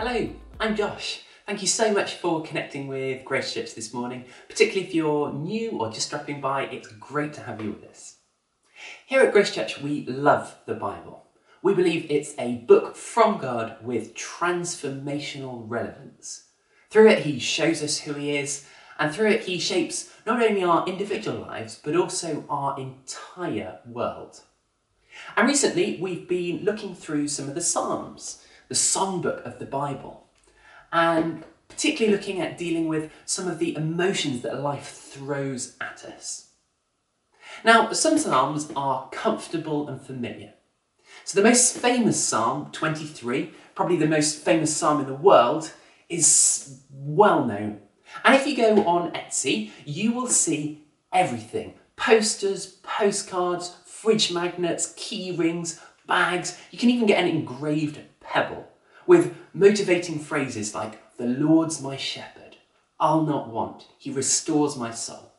Hello, I'm Josh. Thank you so much for connecting with Grace Church this morning. Particularly if you're new or just dropping by, it's great to have you with us. Here at Grace Church, we love the Bible. We believe it's a book from God with transformational relevance. Through it, He shows us who He is, and through it, He shapes not only our individual lives, but also our entire world. And recently, we've been looking through some of the Psalms, the songbook of the Bible, and particularly looking at dealing with some of the emotions that life throws at us. Now, some Psalms are comfortable and familiar. So, the most famous Psalm, 23, probably the most famous Psalm in the world, is well known. And if you go on Etsy, you will see everything posters, postcards, fridge magnets, key rings, bags. You can even get an engraved pebble with motivating phrases like, The Lord's my shepherd, I'll not want, He restores my soul.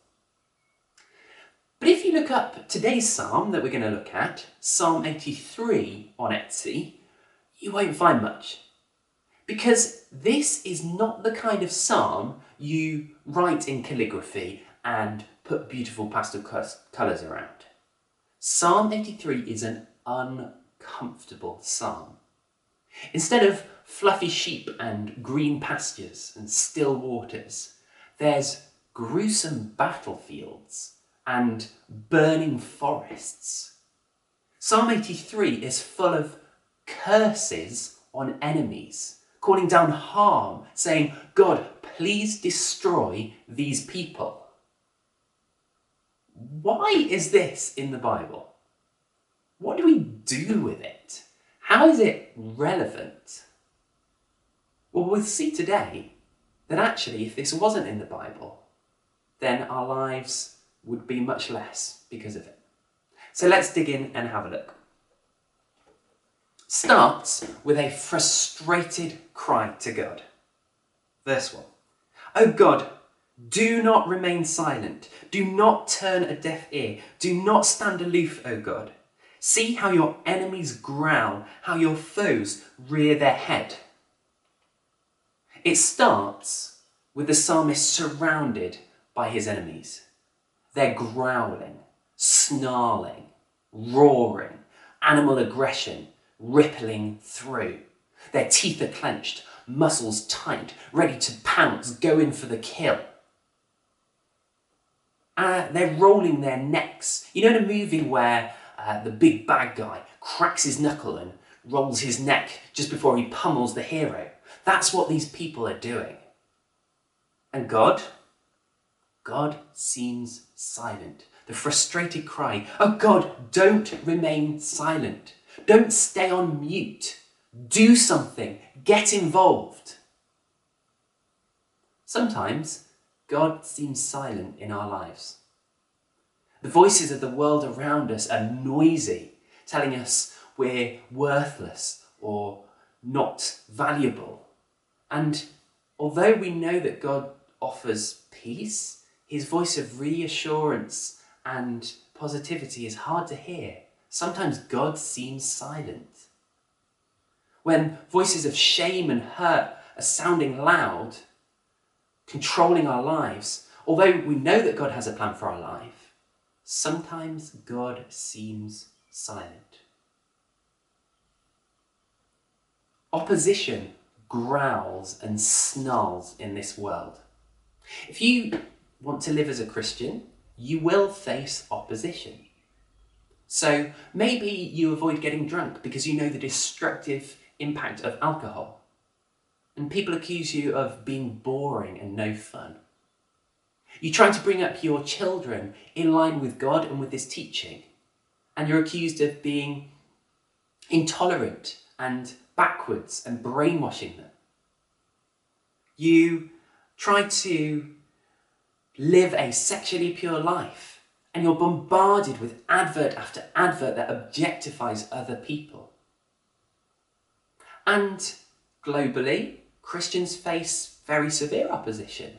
But if you look up today's psalm that we're going to look at, Psalm 83 on Etsy, you won't find much. Because this is not the kind of psalm you write in calligraphy and put beautiful pastel colours around. Psalm 83 is an uncomfortable psalm. Instead of fluffy sheep and green pastures and still waters, there's gruesome battlefields and burning forests. Psalm 83 is full of curses on enemies, calling down harm, saying, God, please destroy these people. Why is this in the Bible? What do we do with it? How is it relevant? Well, we'll see today that actually, if this wasn't in the Bible, then our lives would be much less because of it. So let's dig in and have a look. Starts with a frustrated cry to God. Verse 1 Oh God, do not remain silent. Do not turn a deaf ear. Do not stand aloof, O God. See how your enemies growl, how your foes rear their head. It starts with the psalmist surrounded by his enemies. They're growling, snarling, roaring, animal aggression rippling through. Their teeth are clenched, muscles tight, ready to pounce, go in for the kill. Uh, they're rolling their necks. You know, in a movie where uh, the big bad guy cracks his knuckle and rolls his neck just before he pummels the hero. That's what these people are doing. And God? God seems silent. The frustrated cry, Oh God, don't remain silent. Don't stay on mute. Do something. Get involved. Sometimes God seems silent in our lives. The voices of the world around us are noisy, telling us we're worthless or not valuable. And although we know that God offers peace, his voice of reassurance and positivity is hard to hear. Sometimes God seems silent. When voices of shame and hurt are sounding loud, controlling our lives, although we know that God has a plan for our life, sometimes God seems silent. Opposition growls and snarls in this world. If you want to live as a Christian, you will face opposition. So maybe you avoid getting drunk because you know the destructive impact of alcohol and people accuse you of being boring and no fun. You try to bring up your children in line with God and with this teaching, and you're accused of being intolerant and backwards and brainwashing them. You try to live a sexually pure life, and you're bombarded with advert after advert that objectifies other people. And globally, Christians face very severe opposition.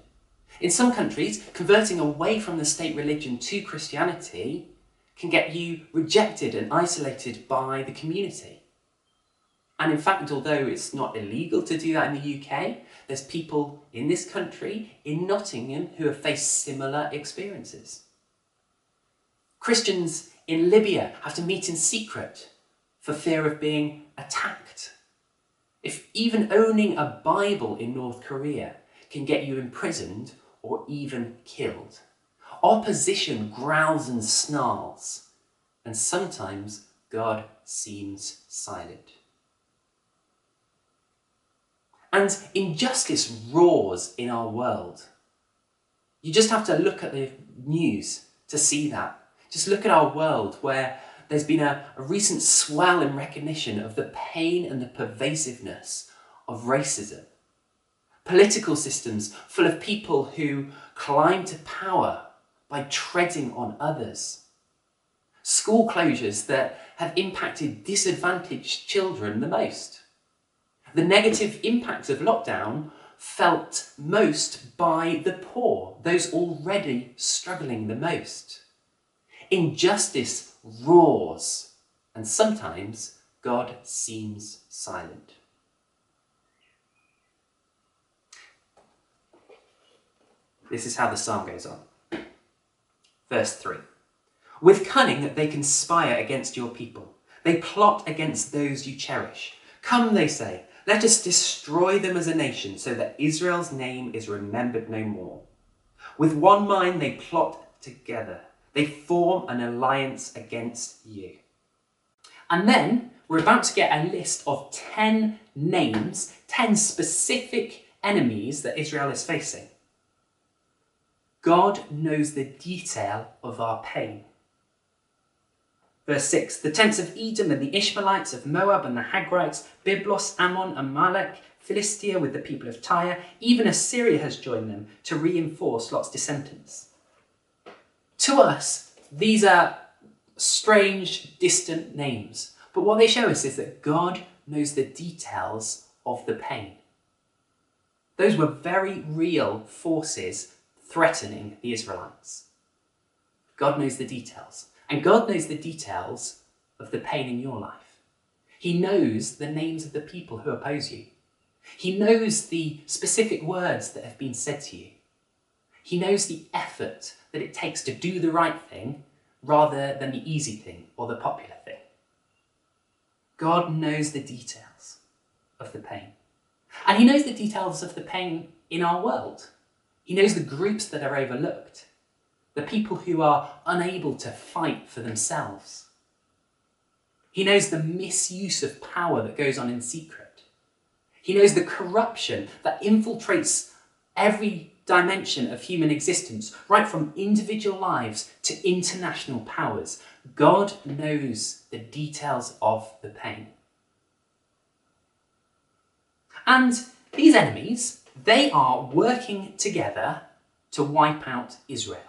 In some countries, converting away from the state religion to Christianity can get you rejected and isolated by the community. And in fact, although it's not illegal to do that in the UK, there's people in this country, in Nottingham, who have faced similar experiences. Christians in Libya have to meet in secret for fear of being attacked. If even owning a Bible in North Korea can get you imprisoned or even killed. Opposition growls and snarls, and sometimes God seems silent. And injustice roars in our world. You just have to look at the news to see that. Just look at our world where there's been a, a recent swell in recognition of the pain and the pervasiveness of racism. Political systems full of people who climb to power by treading on others. School closures that have impacted disadvantaged children the most. The negative impacts of lockdown felt most by the poor, those already struggling the most. Injustice roars, and sometimes God seems silent. This is how the psalm goes on. Verse 3 With cunning they conspire against your people, they plot against those you cherish. Come, they say, let us destroy them as a nation so that Israel's name is remembered no more. With one mind they plot together, they form an alliance against you. And then we're about to get a list of 10 names, 10 specific enemies that Israel is facing. God knows the detail of our pain. Verse 6 The tents of Edom and the Ishmaelites of Moab and the Hagrites, Byblos, Ammon, Amalek, Philistia with the people of Tyre, even Assyria has joined them to reinforce Lot's descendants. To us, these are strange, distant names, but what they show us is that God knows the details of the pain. Those were very real forces threatening the Israelites. God knows the details. And God knows the details of the pain in your life. He knows the names of the people who oppose you. He knows the specific words that have been said to you. He knows the effort that it takes to do the right thing rather than the easy thing or the popular thing. God knows the details of the pain. And He knows the details of the pain in our world. He knows the groups that are overlooked, the people who are unable to fight for themselves. He knows the misuse of power that goes on in secret. He knows the corruption that infiltrates every dimension of human existence, right from individual lives to international powers. God knows the details of the pain. And these enemies, they are working together to wipe out Israel.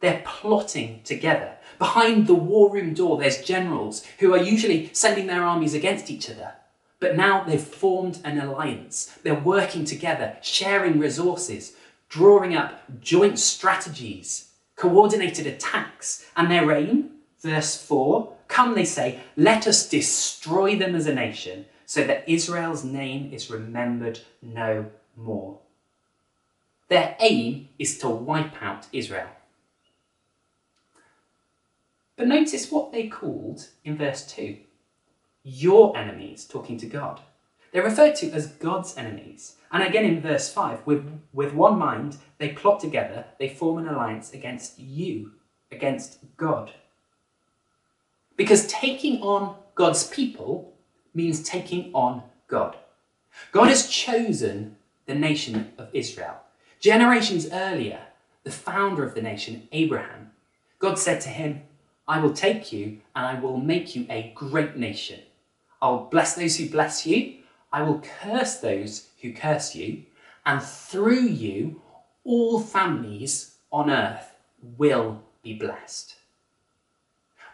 They're plotting together. Behind the war room door, there's generals who are usually sending their armies against each other. But now they've formed an alliance. They're working together, sharing resources, drawing up joint strategies, coordinated attacks. And their aim, verse 4, come, they say, let us destroy them as a nation so that Israel's name is remembered no more. Their aim is to wipe out Israel. But notice what they called in verse 2 your enemies, talking to God. They're referred to as God's enemies. And again in verse 5, with, with one mind, they plot together, they form an alliance against you, against God. Because taking on God's people means taking on God. God has chosen the nation of Israel. Generations earlier, the founder of the nation, Abraham, God said to him, I will take you and I will make you a great nation. I'll bless those who bless you. I will curse those who curse you. And through you, all families on earth will be blessed.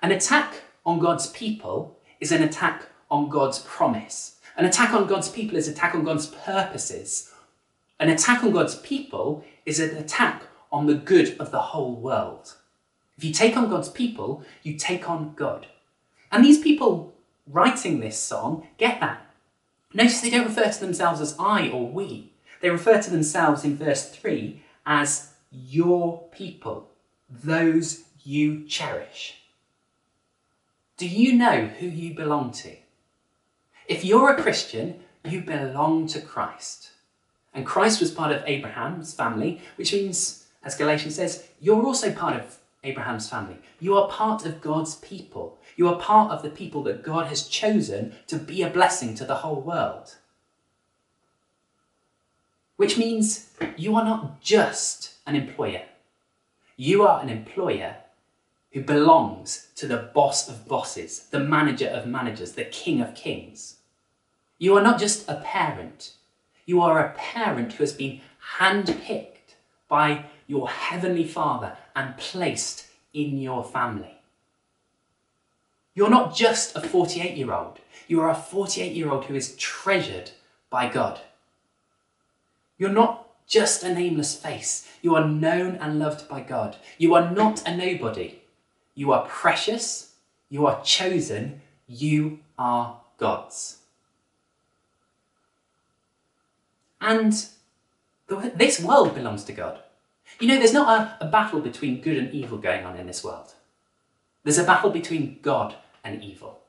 An attack on God's people is an attack on God's promise. An attack on God's people is an attack on God's purposes. An attack on God's people is an attack on the good of the whole world. If you take on God's people, you take on God. And these people writing this song get that. Notice they don't refer to themselves as I or we. They refer to themselves in verse 3 as your people, those you cherish. Do you know who you belong to? If you're a Christian, you belong to Christ. And Christ was part of Abraham's family, which means, as Galatians says, you're also part of Abraham's family. You are part of God's people. You are part of the people that God has chosen to be a blessing to the whole world. Which means you are not just an employer. You are an employer who belongs to the boss of bosses, the manager of managers, the king of kings. You are not just a parent. You are a parent who has been handpicked by your heavenly Father and placed in your family. You're not just a 48 year old, you are a 48 year old who is treasured by God. You're not just a nameless face, you are known and loved by God. You are not a nobody. You are precious, you are chosen, you are God's. And this world belongs to God. You know, there's not a, a, battle between good and evil going on in this world. There's a battle between God and evil.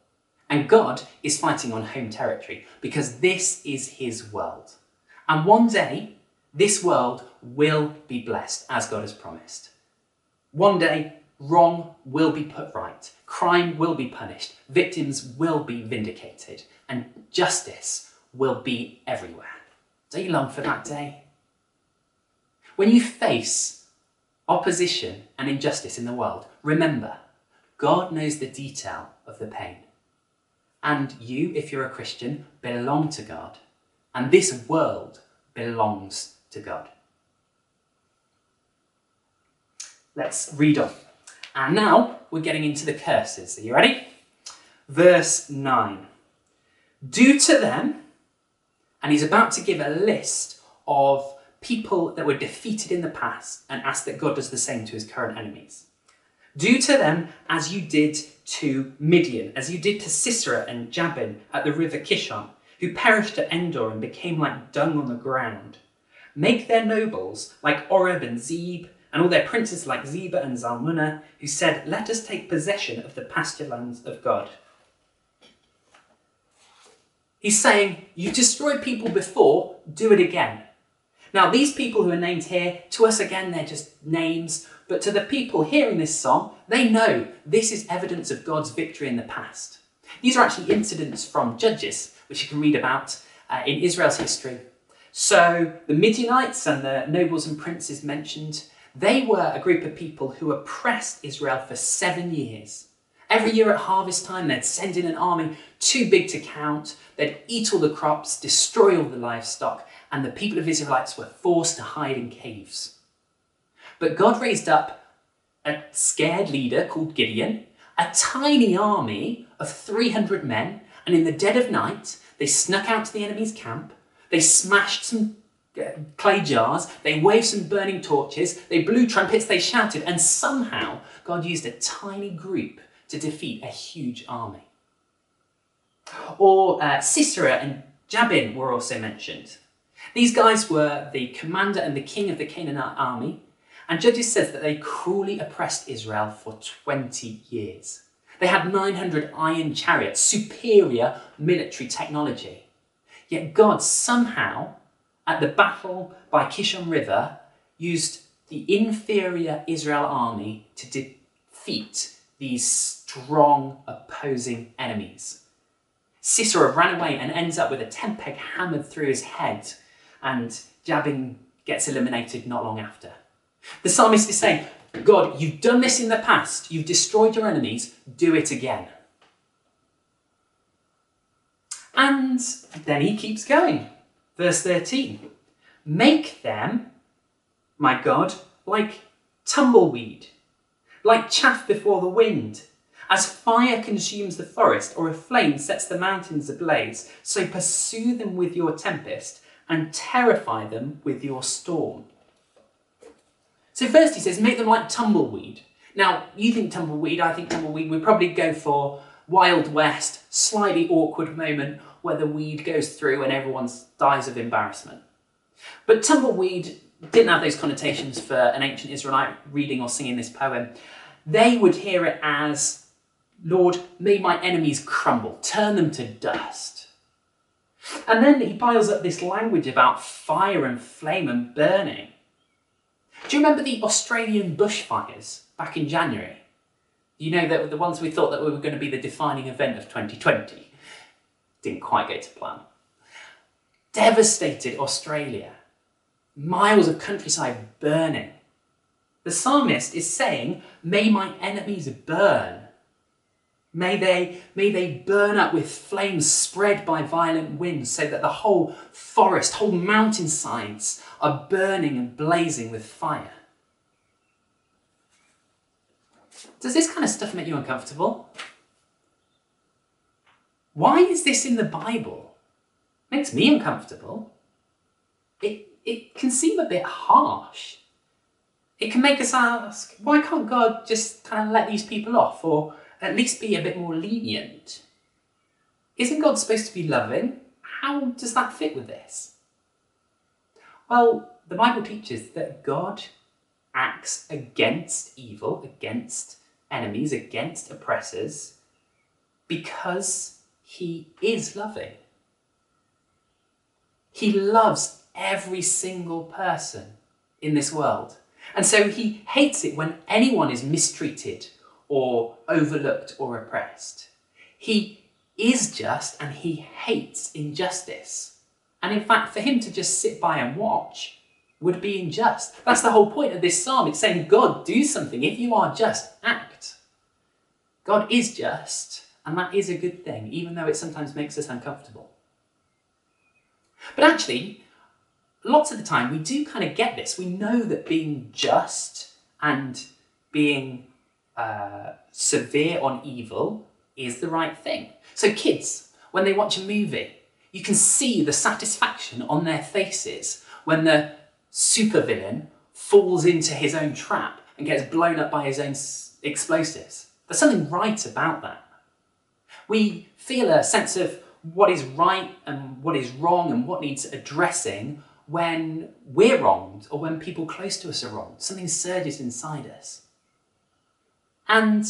And God is fighting on home territory because this is his world. And one day, this world will be blessed as God has promised. One day, wrong will be put right, crime will be punished, victims will be vindicated, and justice will be everywhere. Don't you long for that day? When you face opposition and injustice in the world, remember, God knows the detail of the pain. And you, if you're a Christian, belong to God. And this world belongs to God. Let's read on. And now we're getting into the curses. Are you ready? Verse 9. Do to them, and he's about to give a list of people that were defeated in the past and ask that God does the same to his current enemies. Do to them as you did to Midian, as you did to Sisera and Jabin at the river Kishon, who perished at Endor and became like dung on the ground. Make their nobles like Oreb and Zeeb, and all their princes like Zebah and Zalmunna, who said, Let us take possession of the pasture lands of God. He's saying, You destroyed people before, do it again. Now, these people who are named here, to us again, they're just names, but to the people hearing this song, they know this is evidence of God's victory in the past. These are actually incidents from Judges, which you can read about uh, in Israel's history. So, the Midianites and the nobles and princes mentioned, they were a group of people who oppressed Israel for seven years. Every year at harvest time, they'd send in an army too big to count, they'd eat all the crops, destroy all the livestock, and the people of Israelites were forced to hide in caves. But God raised up a scared leader called Gideon, a tiny army of 300 men, and in the dead of night, they snuck out to the enemy's camp, they smashed some clay jars, they waved some burning torches, they blew trumpets, they shouted, and somehow God used a tiny group to defeat a huge army. Or uh, Sisera and Jabin were also mentioned. These guys were the commander and the king of the Canaanite army, and Judges says that they cruelly oppressed Israel for 20 years. They had 900 iron chariots, superior military technology. Yet God somehow at the battle by Kishon River, used the inferior Israel army to defeat these strong opposing enemies. Sisera ran away and ends up with a tent peg hammered through his head, and Jabin gets eliminated not long after. The psalmist is saying, God, you've done this in the past, you've destroyed your enemies, do it again. And then he keeps going. Verse 13 Make them, my God, like tumbleweed, like chaff before the wind. As fire consumes the forest, or a flame sets the mountains ablaze, so pursue them with your tempest and terrify them with your storm. So, first he says, make them like tumbleweed. Now, you think tumbleweed, I think tumbleweed, we'd probably go for Wild West, slightly awkward moment where the weed goes through and everyone dies of embarrassment. But tumbleweed didn't have those connotations for an ancient Israelite reading or singing this poem. They would hear it as, Lord, may my enemies crumble, turn them to dust. And then he piles up this language about fire and flame and burning. Do you remember the Australian bushfires back in January? You know, that the ones we thought that we were going to be the defining event of 2020 didn't quite go to plan. Devastated Australia. Miles of countryside burning. The psalmist is saying, May my enemies burn. May they, may they burn up with flames spread by violent winds, so that the whole forest, whole mountainsides are burning and blazing with fire. Does this kind of stuff make you uncomfortable? Why is this in the Bible? Makes me uncomfortable. It, it can seem a bit harsh. It can make us ask, why can't God just kind of let these people off or at least be a bit more lenient? Isn't God supposed to be loving? How does that fit with this? Well, the Bible teaches that God acts against evil, against enemies, against oppressors, because he is loving. He loves every single person in this world. And so he hates it when anyone is mistreated or overlooked or oppressed. He is just and he hates injustice. And in fact, for him to just sit by and watch would be unjust. That's the whole point of this psalm. It's saying, God, do something. If you are just, act. God is just, and that is a good thing, even though it sometimes makes us uncomfortable. But actually, lots of the time we do kind of get this. We know that being just and being uh, severe on evil is the right thing. So, kids, when they watch a movie, you can see the satisfaction on their faces when the supervillain falls into his own trap and gets blown up by his own explosives. There's something right about that. We feel a sense of what is right and what is wrong and what needs addressing when we're wronged or when people close to us are wronged. Something surges inside us. And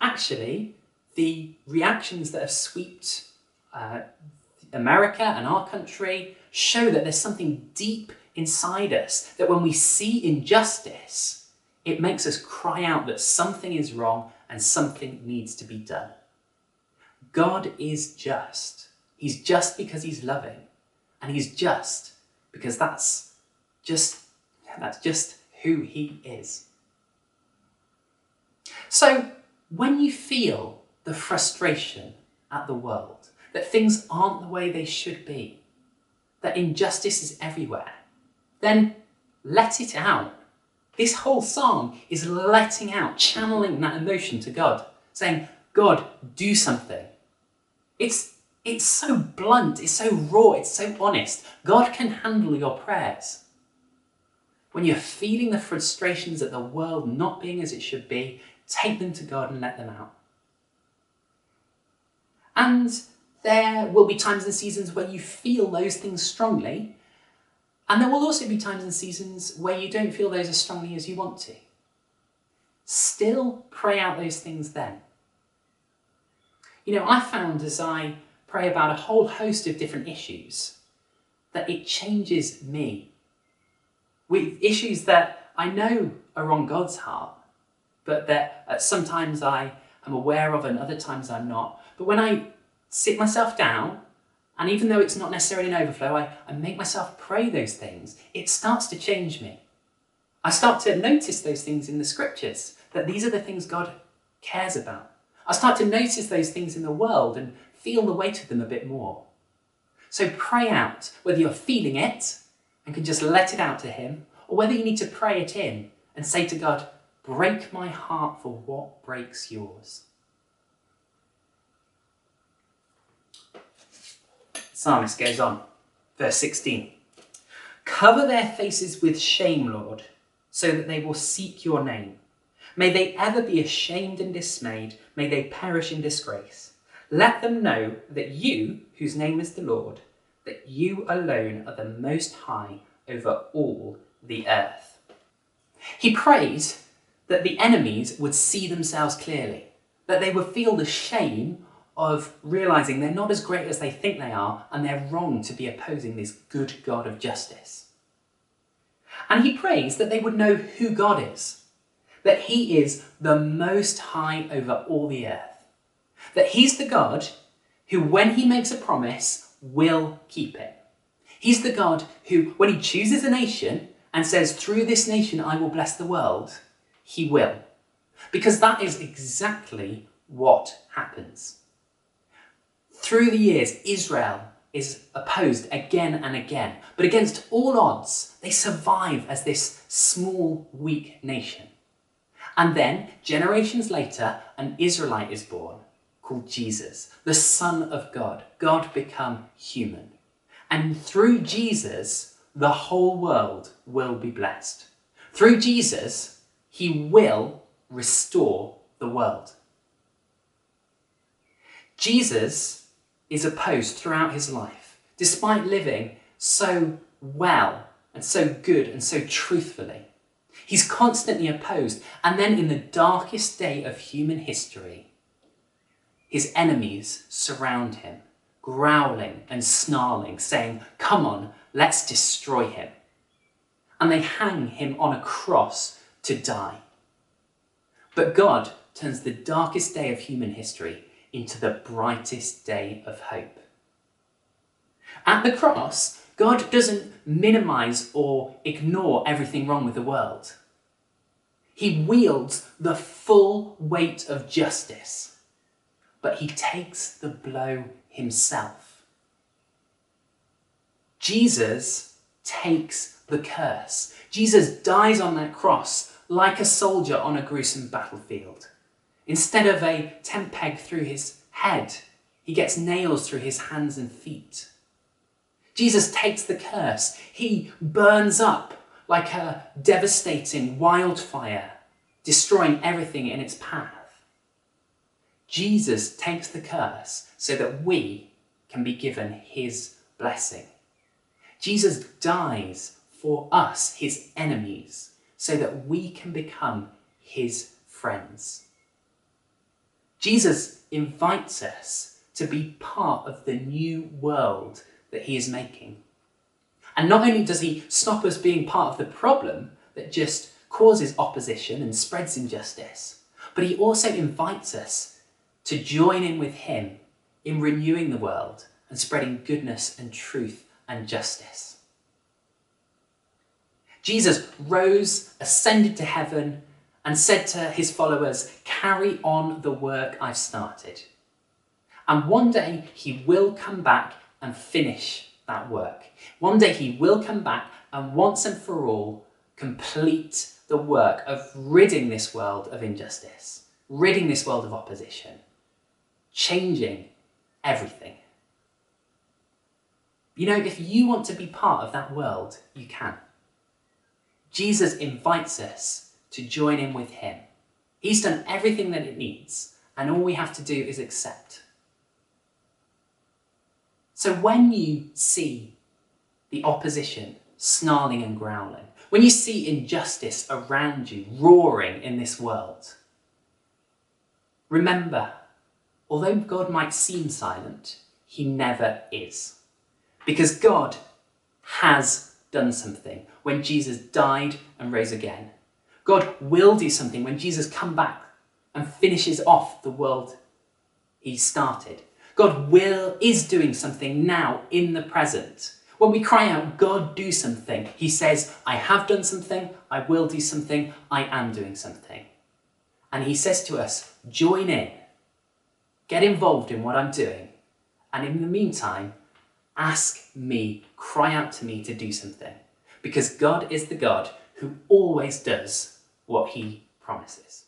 actually, the reactions that have swept uh, America and our country show that there's something deep inside us that when we see injustice, it makes us cry out that something is wrong and something needs to be done. God is just. He's just because he's loving, and he's just because that's just that's just who he is. So, when you feel the frustration at the world, that things aren't the way they should be, that injustice is everywhere, then let it out. This whole song is letting out, channeling that emotion to God, saying, God, do something. It's, it's so blunt, it's so raw, it's so honest. God can handle your prayers. When you're feeling the frustrations at the world not being as it should be, take them to God and let them out. And there will be times and seasons where you feel those things strongly, and there will also be times and seasons where you don't feel those as strongly as you want to. Still pray out those things then. You know, I found as I pray about a whole host of different issues that it changes me. With issues that I know are on God's heart, but that uh, sometimes I am aware of and other times I'm not. But when I sit myself down and even though it's not necessarily an overflow, I, I make myself pray those things. It starts to change me. I start to notice those things in the scriptures, that these are the things God cares about. I start to notice those things in the world and feel the weight of them a bit more. So pray out, whether you're feeling it and can just let it out to Him, or whether you need to pray it in and say to God, break my heart for what breaks yours. Psalmist goes on, verse 16 Cover their faces with shame, Lord, so that they will seek your name. May they ever be ashamed and dismayed. May they perish in disgrace. Let them know that you, whose name is the Lord, that you alone are the most high over all the earth. He prays that the enemies would see themselves clearly, that they would feel the shame of realizing they're not as great as they think they are and they're wrong to be opposing this good God of justice. And he prays that they would know who God is, that he is the most high over all the earth, that he's the God who, when he makes a promise, will keep it. He's the God who, when he chooses a nation and says, through this nation I will bless the world, he will. Because that is exactly what happens. Through the years, Israel is opposed again and again, but against all odds, they survive as this small, weak nation. And then, generations later, an Israelite is born called Jesus, the Son of God, God become human. And through Jesus, the whole world will be blessed. Through Jesus, he will restore the world. Jesus is opposed throughout his life, despite living so well and so good and so truthfully. He's constantly opposed, and then in the darkest day of human history, his enemies surround him, growling and snarling, saying, Come on, let's destroy him. And they hang him on a cross to die. But God turns the darkest day of human history into the brightest day of hope. At the cross, God doesn't minimize or ignore everything wrong with the world. He wields the full weight of justice, but he takes the blow himself. Jesus takes the curse. Jesus dies on that cross like a soldier on a gruesome battlefield. Instead of a tent peg through his head, he gets nails through his hands and feet. Jesus takes the curse. He burns up like a devastating wildfire, destroying everything in its path. Jesus takes the curse so that we can be given his blessing. Jesus dies for us, his enemies, so that we can become his friends. Jesus invites us to be part of the new world that he is making. And not only does he stop us being part of the problem that just causes opposition and spreads injustice, but he also invites us to join in with him in renewing the world and spreading goodness and truth and justice. Jesus rose, ascended to heaven, and said to his followers, Carry on the work I've started. And one day he will come back and finish that work. One day he will come back and once and for all complete the work of ridding this world of injustice, ridding this world of opposition, changing everything. You know, if you want to be part of that world, you can. Jesus invites us to join in with him. He's done everything that it needs, and all we have to do is accept. So when you see the opposition snarling and growling, when you see injustice around you roaring in this world, remember, although God might seem silent, he never is. Because God has done something when Jesus died and rose again. God will do something when Jesus come back and finishes off the world he started. God will is doing something now in the present. When we cry out, God do something, he says, I have done something, I will do something, I am doing something. And he says to us, join in, get involved in what I'm doing, and in the meantime, ask me, cry out to me to do something. Because God is the God who always does what he promises.